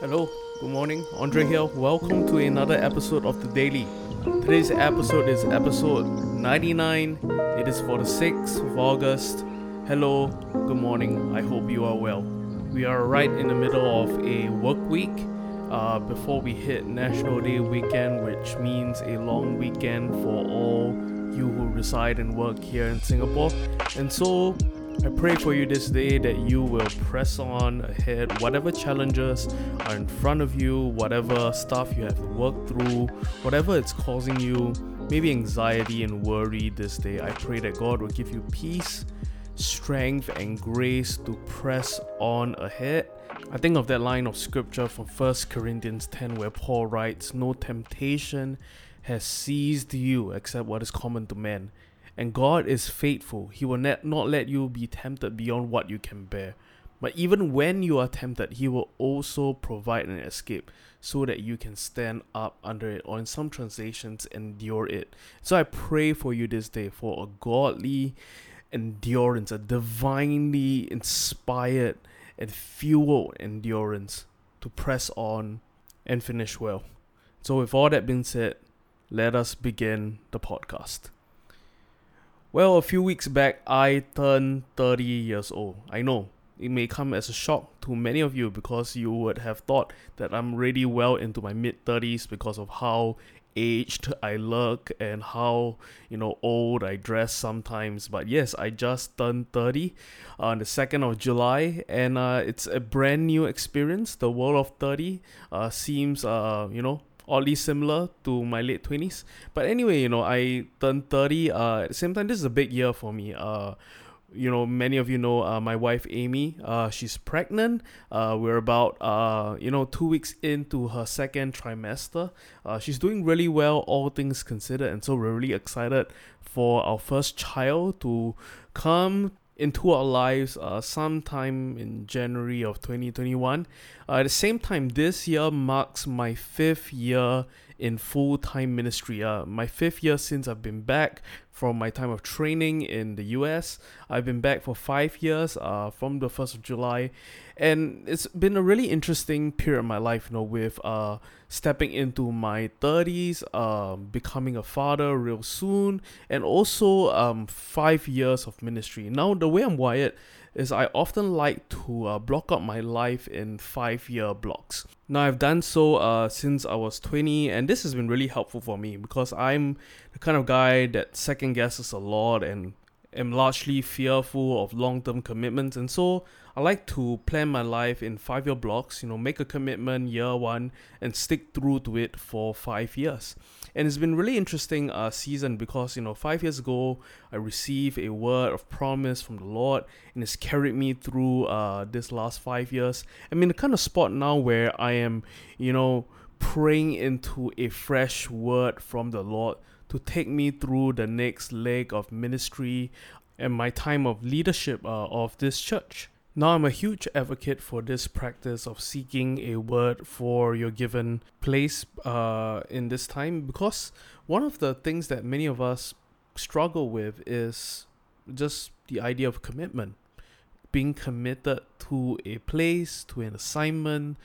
Hello, good morning. Andre here. Welcome to another episode of The Daily. Today's episode is episode 99. It is for the 6th of August. Hello, good morning. I hope you are well. We are right in the middle of a work week uh, before we hit National Day weekend, which means a long weekend for all you who reside and work here in Singapore. And so I pray for you this day that you will press on ahead, whatever challenges are in front of you, whatever stuff you have to work through, whatever it's causing you, maybe anxiety and worry this day. I pray that God will give you peace, strength, and grace to press on ahead. I think of that line of scripture from 1 Corinthians 10 where Paul writes, No temptation has seized you except what is common to men and God is faithful. He will not let you be tempted beyond what you can bear. But even when you are tempted, He will also provide an escape so that you can stand up under it, or in some translations, endure it. So I pray for you this day for a godly endurance, a divinely inspired and fueled endurance to press on and finish well. So, with all that being said, let us begin the podcast. Well, a few weeks back, I turned 30 years old. I know it may come as a shock to many of you because you would have thought that I'm really well into my mid 30s because of how aged I look and how you know old I dress sometimes. But yes, I just turned 30 on the 2nd of July, and uh, it's a brand new experience. The world of 30 uh, seems uh, you know oddly similar to my late 20s. But anyway, you know, I turned 30. Uh, at the same time, this is a big year for me. Uh, you know, many of you know uh, my wife Amy. Uh, she's pregnant. Uh, we're about uh, you know two weeks into her second trimester. Uh, she's doing really well, all things considered, and so we're really excited for our first child to come into our lives uh, sometime in January of 2021. Uh, at the same time, this year marks my fifth year in full time ministry. Uh, my fifth year since I've been back from my time of training in the US. I've been back for five years uh, from the 1st of July. And it's been a really interesting period of my life, you know, with uh, stepping into my 30s, uh, um, becoming a father real soon, and also um, five years of ministry. Now, the way I'm wired is I often like to uh, block up my life in five year blocks. Now, I've done so uh, since I was 20, and this has been really helpful for me because I'm the kind of guy that second guesses a lot and am largely fearful of long term commitments. And so I like to plan my life in five year blocks, you know, make a commitment year one and stick through to it for five years. And it's been really interesting uh, season because, you know, five years ago, I received a word of promise from the Lord and it's carried me through uh, this last five years. I'm in the kind of spot now where I am, you know, praying into a fresh word from the Lord to take me through the next leg of ministry and my time of leadership uh, of this church. Now, I'm a huge advocate for this practice of seeking a word for your given place uh, in this time because one of the things that many of us struggle with is just the idea of commitment. Being committed to a place, to an assignment,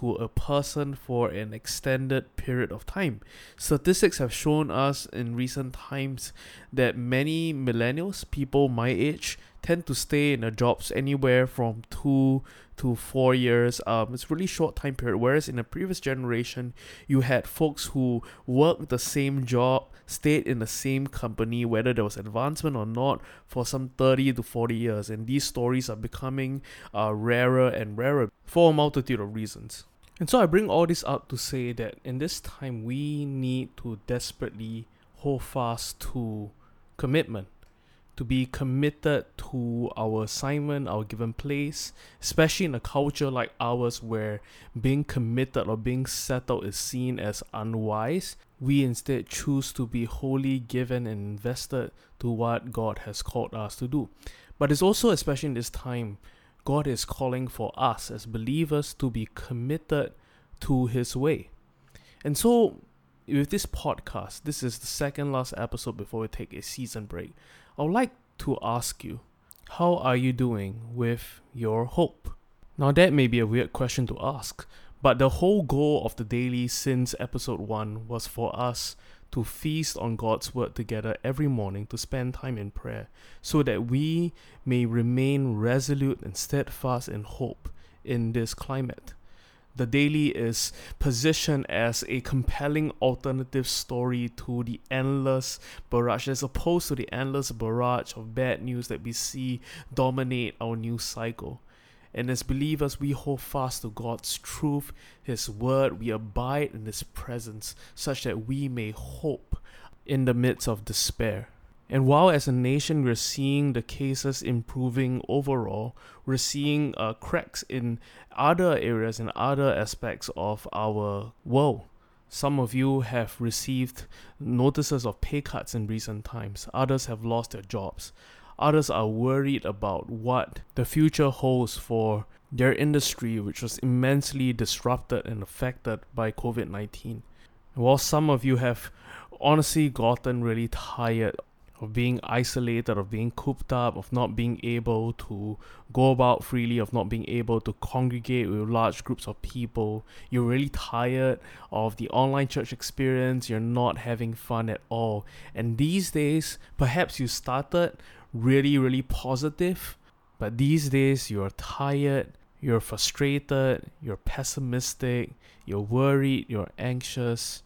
to a person for an extended period of time. Statistics have shown us in recent times that many millennials, people my age, tend to stay in their jobs anywhere from two to four years. Um, it's really short time period. Whereas in the previous generation, you had folks who worked the same job, stayed in the same company, whether there was advancement or not, for some 30 to 40 years. And these stories are becoming uh, rarer and rarer for a multitude of reasons. And so I bring all this up to say that in this time, we need to desperately hold fast to commitment to be committed to our assignment, our given place, especially in a culture like ours where being committed or being settled is seen as unwise. We instead choose to be wholly given and invested to what God has called us to do. But it's also, especially in this time, God is calling for us as believers to be committed to His way. And so, with this podcast, this is the second last episode before we take a season break. I would like to ask you, how are you doing with your hope? Now, that may be a weird question to ask, But the whole goal of the daily since episode 1 was for us to feast on God's word together every morning to spend time in prayer so that we may remain resolute and steadfast in hope in this climate. The Daily is positioned as a compelling alternative story to the endless barrage, as opposed to the endless barrage of bad news that we see dominate our news cycle. And as believers, we hold fast to God's truth, His word, we abide in His presence, such that we may hope in the midst of despair. And while as a nation we're seeing the cases improving overall, we're seeing uh, cracks in other areas and other aspects of our world. Some of you have received notices of pay cuts in recent times, others have lost their jobs. Others are worried about what the future holds for their industry, which was immensely disrupted and affected by COVID 19. While some of you have honestly gotten really tired of being isolated, of being cooped up, of not being able to go about freely, of not being able to congregate with large groups of people. You're really tired of the online church experience, you're not having fun at all. And these days, perhaps you started really, really positive, but these days you're tired, you're frustrated, you're pessimistic, you're worried, you're anxious,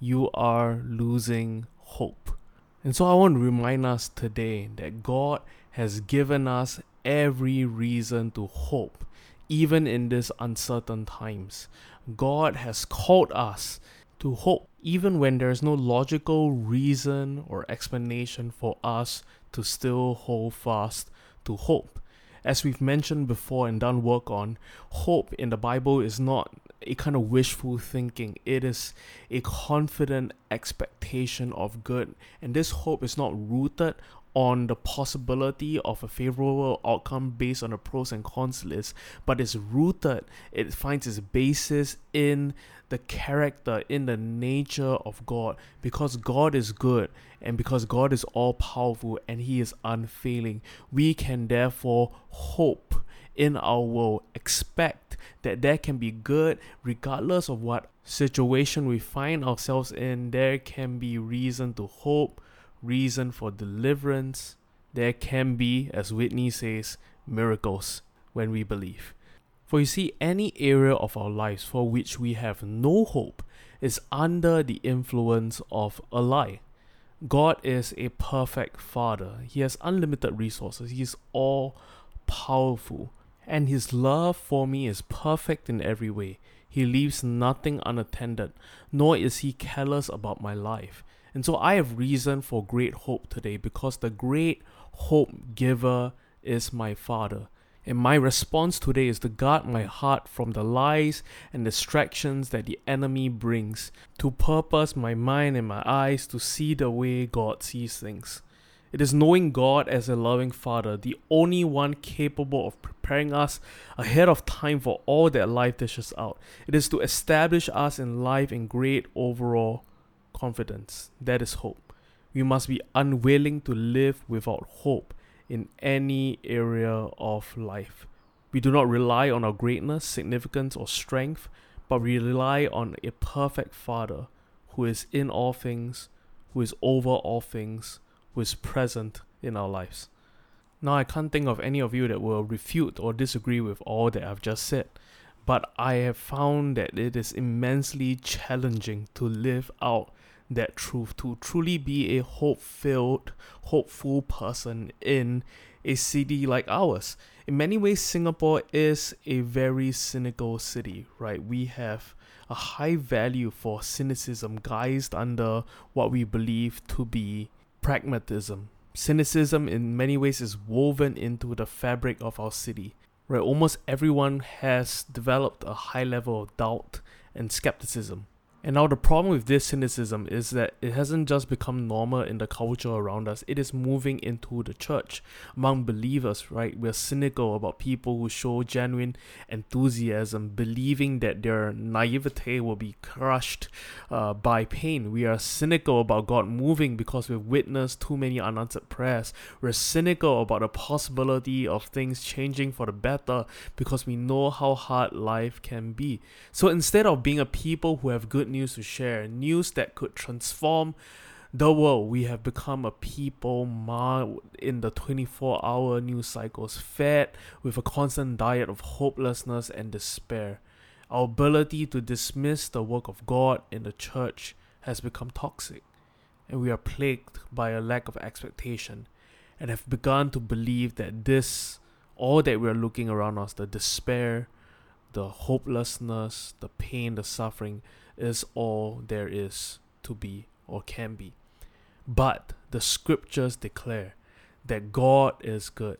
you are losing hope. And so I want to remind us today that God has given us every reason to hope, even in these uncertain times. God has called us to hope, even when there is no logical reason or explanation for us to still hold fast to hope. As we've mentioned before and done work on, hope in the Bible is not a kind of wishful thinking. It is a confident expectation of good. And this hope is not rooted on the possibility of a favorable outcome based on the pros and cons list, but is rooted, it finds its basis in the character, in the nature of God, because God is good and because God is all powerful and He is unfailing. We can therefore hope in our world, expect that there can be good regardless of what situation we find ourselves in. There can be reason to hope, reason for deliverance. There can be, as Whitney says, miracles when we believe. For you see, any area of our lives for which we have no hope is under the influence of a lie. God is a perfect Father. He has unlimited resources. He is all powerful and his love for me is perfect in every way. He leaves nothing unattended, nor is he careless about my life. And so I have reason for great hope today because the great hope giver is my Father. And my response today is to guard my heart from the lies and distractions that the enemy brings, to purpose my mind and my eyes to see the way God sees things. It is knowing God as a loving Father, the only one capable of preparing us ahead of time for all that life dishes out. It is to establish us in life in great overall confidence. That is hope. We must be unwilling to live without hope in any area of life. We do not rely on our greatness, significance, or strength, but we rely on a perfect Father who is in all things, who is over all things who is present in our lives. Now, I can't think of any of you that will refute or disagree with all that I've just said, but I have found that it is immensely challenging to live out that truth, to truly be a hope filled, hopeful person in a city like ours. In many ways, Singapore is a very cynical city, right? We have a high value for cynicism guised under what we believe to be pragmatism. Cynicism, in many ways, is woven into the fabric of our city, where almost everyone has developed a high level of doubt and skepticism. And now the problem with this cynicism is that it hasn't just become normal in the culture around us, it is moving into the church. Among believers, right? We're cynical about people who show genuine enthusiasm, believing that their naivete will be crushed uh, by pain. We are cynical about God moving because we've witnessed too many unanswered prayers. We're cynical about the possibility of things changing for the better because we know how hard life can be. So instead of being a people who have good good news to share, news that could transform the world. We have become a people marred in the 24 hour news cycles, fed with a constant diet of hopelessness and despair. Our ability to dismiss the work of God in the church has become toxic, and we are plagued by a lack of expectation and have begun to believe that this, all that we are looking around us, the despair, the hopelessness, the pain, the suffering, is all there is to be or can be. But the scriptures declare that God is good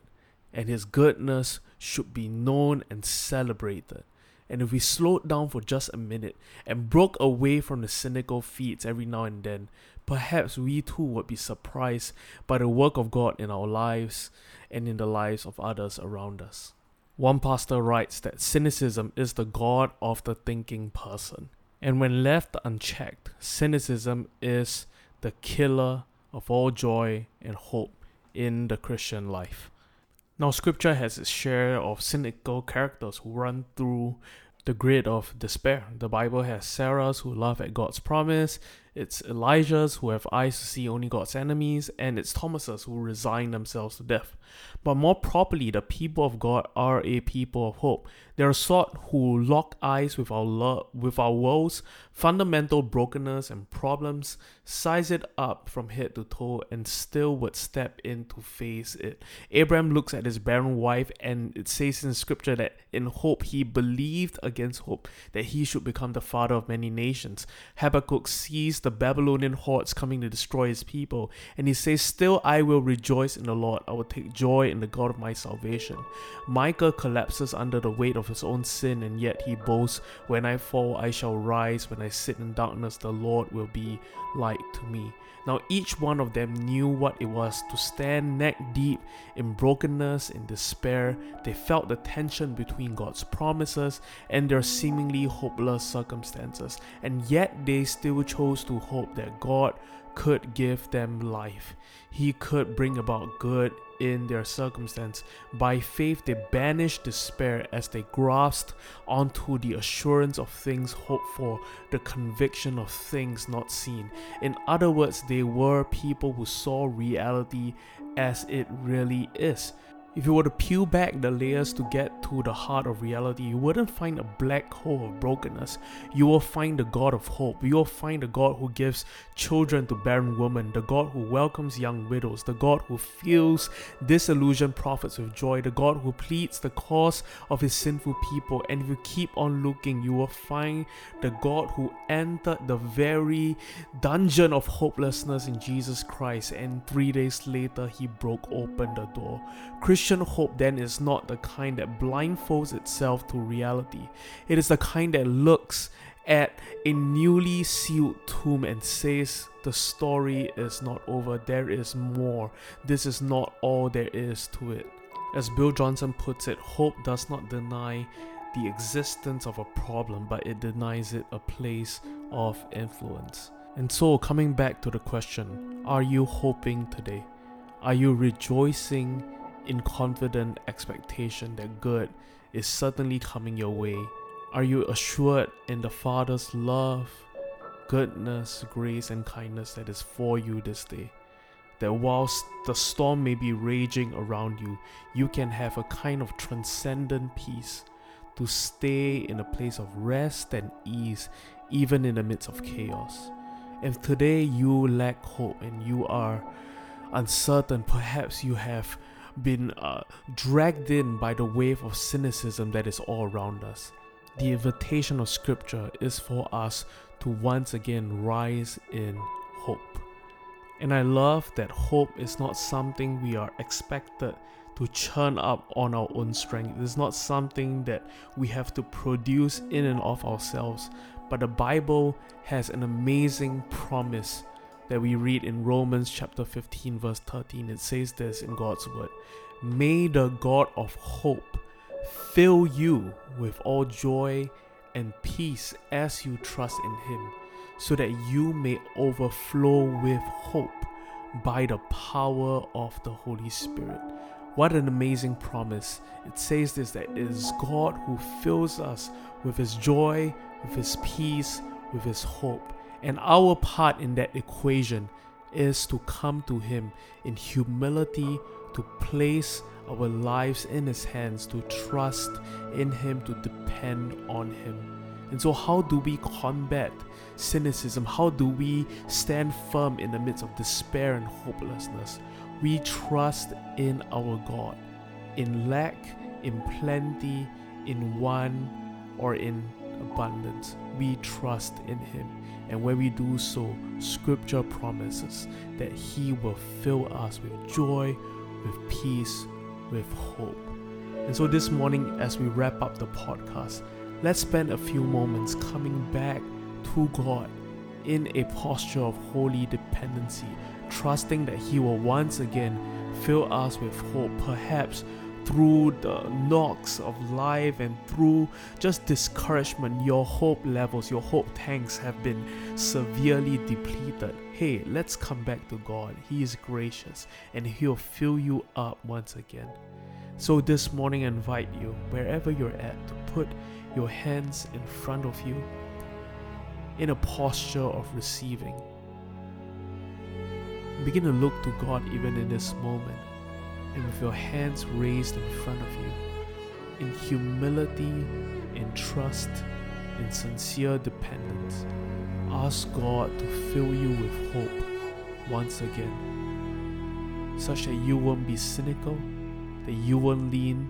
and his goodness should be known and celebrated. And if we slowed down for just a minute and broke away from the cynical feats every now and then, perhaps we too would be surprised by the work of God in our lives and in the lives of others around us. One pastor writes that cynicism is the God of the thinking person. And when left unchecked, cynicism is the killer of all joy and hope in the Christian life. Now, scripture has its share of cynical characters who run through the grid of despair. The Bible has Sarahs who laugh at God's promise, it's Elijah's who have eyes to see only God's enemies, and it's Thomas's who resign themselves to death. But more properly, the people of God are a people of hope. They're a sort who lock eyes with our love, with our world's fundamental brokenness and problems, size it up from head to toe, and still would step in to face it. Abraham looks at his barren wife, and it says in scripture that in hope he believed against hope that he should become the father of many nations. Habakkuk sees the the Babylonian hordes coming to destroy his people. And he says, Still I will rejoice in the Lord. I will take joy in the God of my salvation. Micah collapses under the weight of his own sin, and yet he boasts, When I fall, I shall rise. When I sit in darkness, the Lord will be light to me. Now, each one of them knew what it was to stand neck deep in brokenness, in despair. They felt the tension between God's promises and their seemingly hopeless circumstances, and yet they still chose to hope that God could give them life. He could bring about good in their circumstance. By faith, they banished despair as they grasped onto the assurance of things hoped for, the conviction of things not seen. In other words, they were people who saw reality as it really is. If you were to peel back the layers to get to the heart of reality, you wouldn't find a black hole of brokenness. You will find the God of hope. You will find the God who gives children to barren women, the God who welcomes young widows, the God who fills disillusioned prophets with joy, the God who pleads the cause of his sinful people. And if you keep on looking, you will find the God who entered the very dungeon of hopelessness in Jesus Christ, and three days later, he broke open the door. Hope then is not the kind that blindfolds itself to reality. It is the kind that looks at a newly sealed tomb and says, The story is not over, there is more. This is not all there is to it. As Bill Johnson puts it, hope does not deny the existence of a problem, but it denies it a place of influence. And so, coming back to the question, are you hoping today? Are you rejoicing in confident expectation that good is certainly coming your way? Are you assured in the Father's love, goodness, grace, and kindness that is for you this day? That whilst the storm may be raging around you, you can have a kind of transcendent peace to stay in a place of rest and ease, even in the midst of chaos. If today you lack hope and you are uncertain, perhaps you have been uh, dragged in by the wave of cynicism that is all around us. The invitation of Scripture is for us to once again rise in hope. And I love that hope is not something we are expected to churn up on our own strength. It is not something that we have to produce in and of ourselves, But the Bible has an amazing promise that we read in Romans chapter 15, verse 13. It says this in God's word May the God of hope fill you with all joy and peace as you trust in Him, so that you may overflow with hope by the power of the Holy Spirit. What an amazing promise. It says this that it is God who fills us with His joy, with His peace, with His hope. And our part in that equation is to come to Him in humility, to place our lives in His hands, to trust in Him, to depend on Him. And so, how do we combat cynicism? How do we stand firm in the midst of despair and hopelessness? We trust in our God. In lack, in plenty, in one, or in abundance, we trust in Him. And when we do so, Scripture promises that He will fill us with joy, with peace, with hope. And so this morning, as we wrap up the podcast, let's spend a few moments coming back to God in a posture of holy dependency, trusting that He will once again fill us with hope, perhaps through the knocks of life and through just discouragement, your hope levels, your hope tanks have been severely depleted. Hey, let's come back to God. He is gracious and He'll fill you up once again. So, this morning, I invite you, wherever you're at, to put your hands in front of you in a posture of receiving. Begin to look to God even in this moment and with your hands raised in front of you, in humility, in trust, in sincere dependence, ask God to fill you with hope once again, such that you won't be cynical, that you won't lean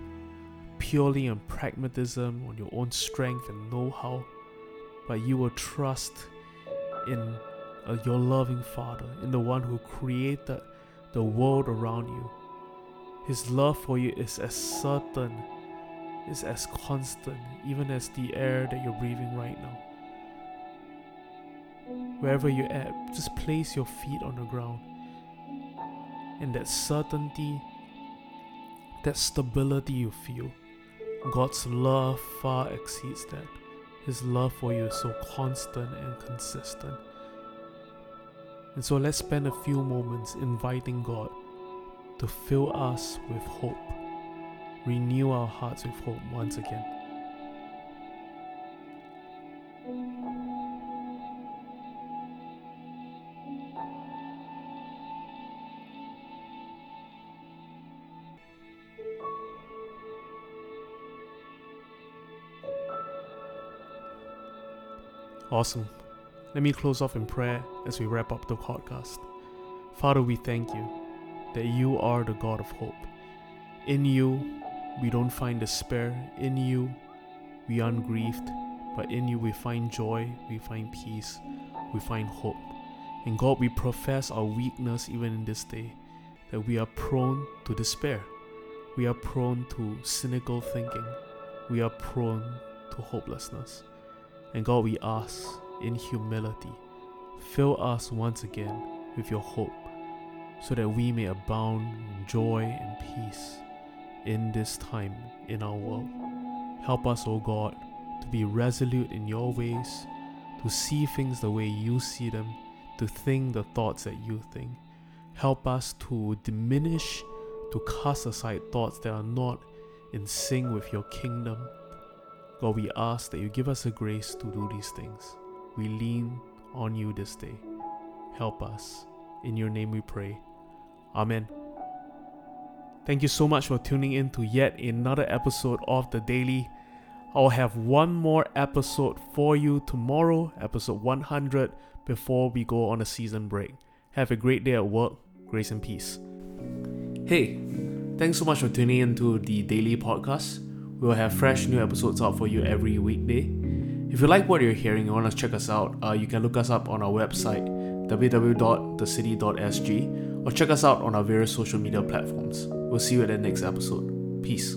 purely on pragmatism, on your own strength and know how, but you will trust in uh, your loving Father, in the one who created the world around you his love for you is as certain, is as constant, even as the air that you're breathing right now. Wherever you're at, just place your feet on the ground. And that certainty, that stability you feel, God's love far exceeds that. His love for you is so constant and consistent. And so let's spend a few moments inviting God to fill us with hope. Renew our hearts with hope once again. Awesome. Let me close off in prayer as we wrap up the podcast. Father, we thank you that you are the God of hope. In you, we don't find despair. In you, we aren't grieved. But in you, we find joy, we find peace, we find hope. And God, we profess our weakness even in this day, that we are prone to despair. We are prone to cynical thinking. We are prone to hopelessness. And God, we ask in humility, fill us once again with your hope so that we may abound in joy and peace in this time in our world. Help us, O God, to be resolute in your ways, to see things the way you see them, to think the thoughts that you think. Help us to diminish, to cast aside thoughts that are not in sync with your kingdom. God, we ask that you give us the grace to do these things. We lean on you this day. Help us. In your name we pray. Amen. Thank you so much for tuning in to yet another episode of The Daily. I'll have one more episode for you tomorrow, episode 100, before we go on a season break. Have a great day at work. Grace and peace. Hey, thanks so much for tuning in to the daily podcast. We'll have fresh new episodes out for you every weekday. If you like what you're hearing and want to check us out, uh, you can look us up on our website www.thecity.sg or check us out on our various social media platforms. We'll see you at the next episode. Peace.